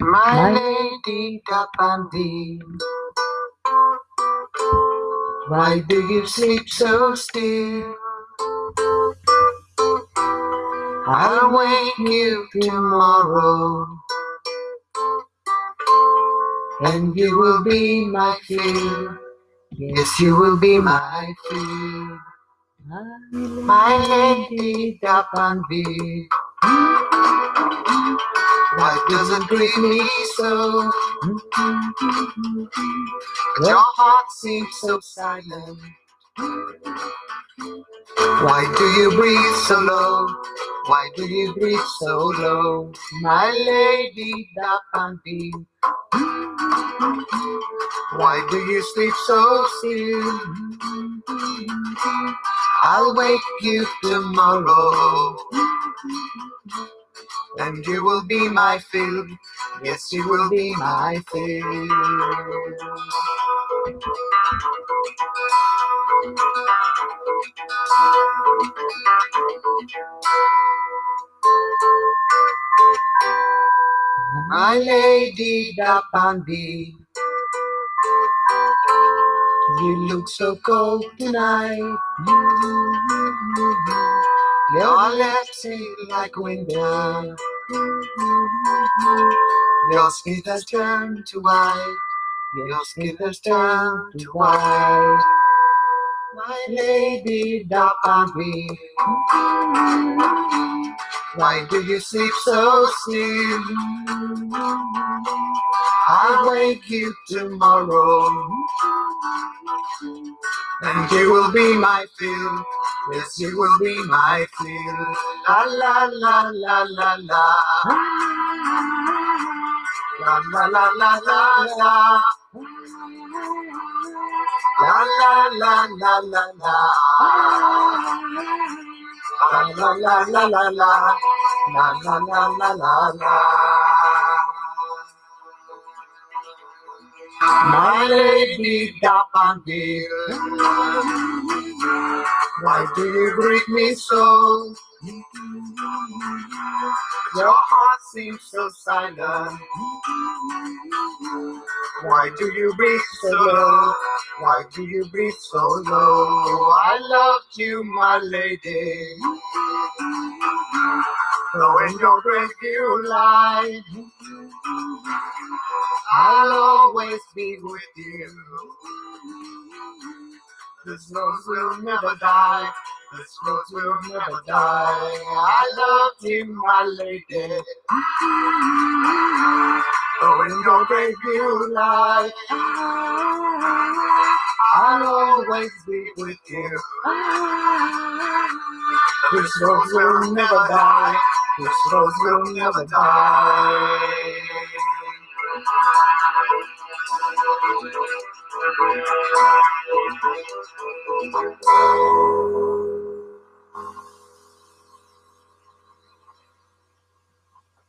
My lady D'Arbanville, why do you sleep so still? I'll wake you tomorrow, and you will be my fill. Yes, you will be my fill. My lady D'Arbanville. Why doesn't greet me so? But your heart seems so silent. Why do you breathe so low? Why do you breathe so low? My lady D'Arbanville. Why do you sleep so still? I'll wake you tomorrow. And you will be my fill. Yes, you will be my fill. My lady D'Arbanville, you look so cold tonight. Your lips like winter. Your skin has turned to white. Your skin has turned to white. My lady D'Arbanville, why do you sleep so still? I'll wake you tomorrow, and you will be my fill. Yes, you will be my fill. La la la la la la. La la la la la la. La la la la la la. La la la la la la. La la la la la la. My lady D'Arbanville, why do you greet me so? Your heart seems so silent. Why do you breathe so low? Why do you breathe so low? I loved you, my lady. Though in your grave you lie, I'll always be with you. This rose will never die. This rose will never die. I love you, my lady. Oh, in your grave you lie. I'll always be with you. This rose will never die. This rose will never die.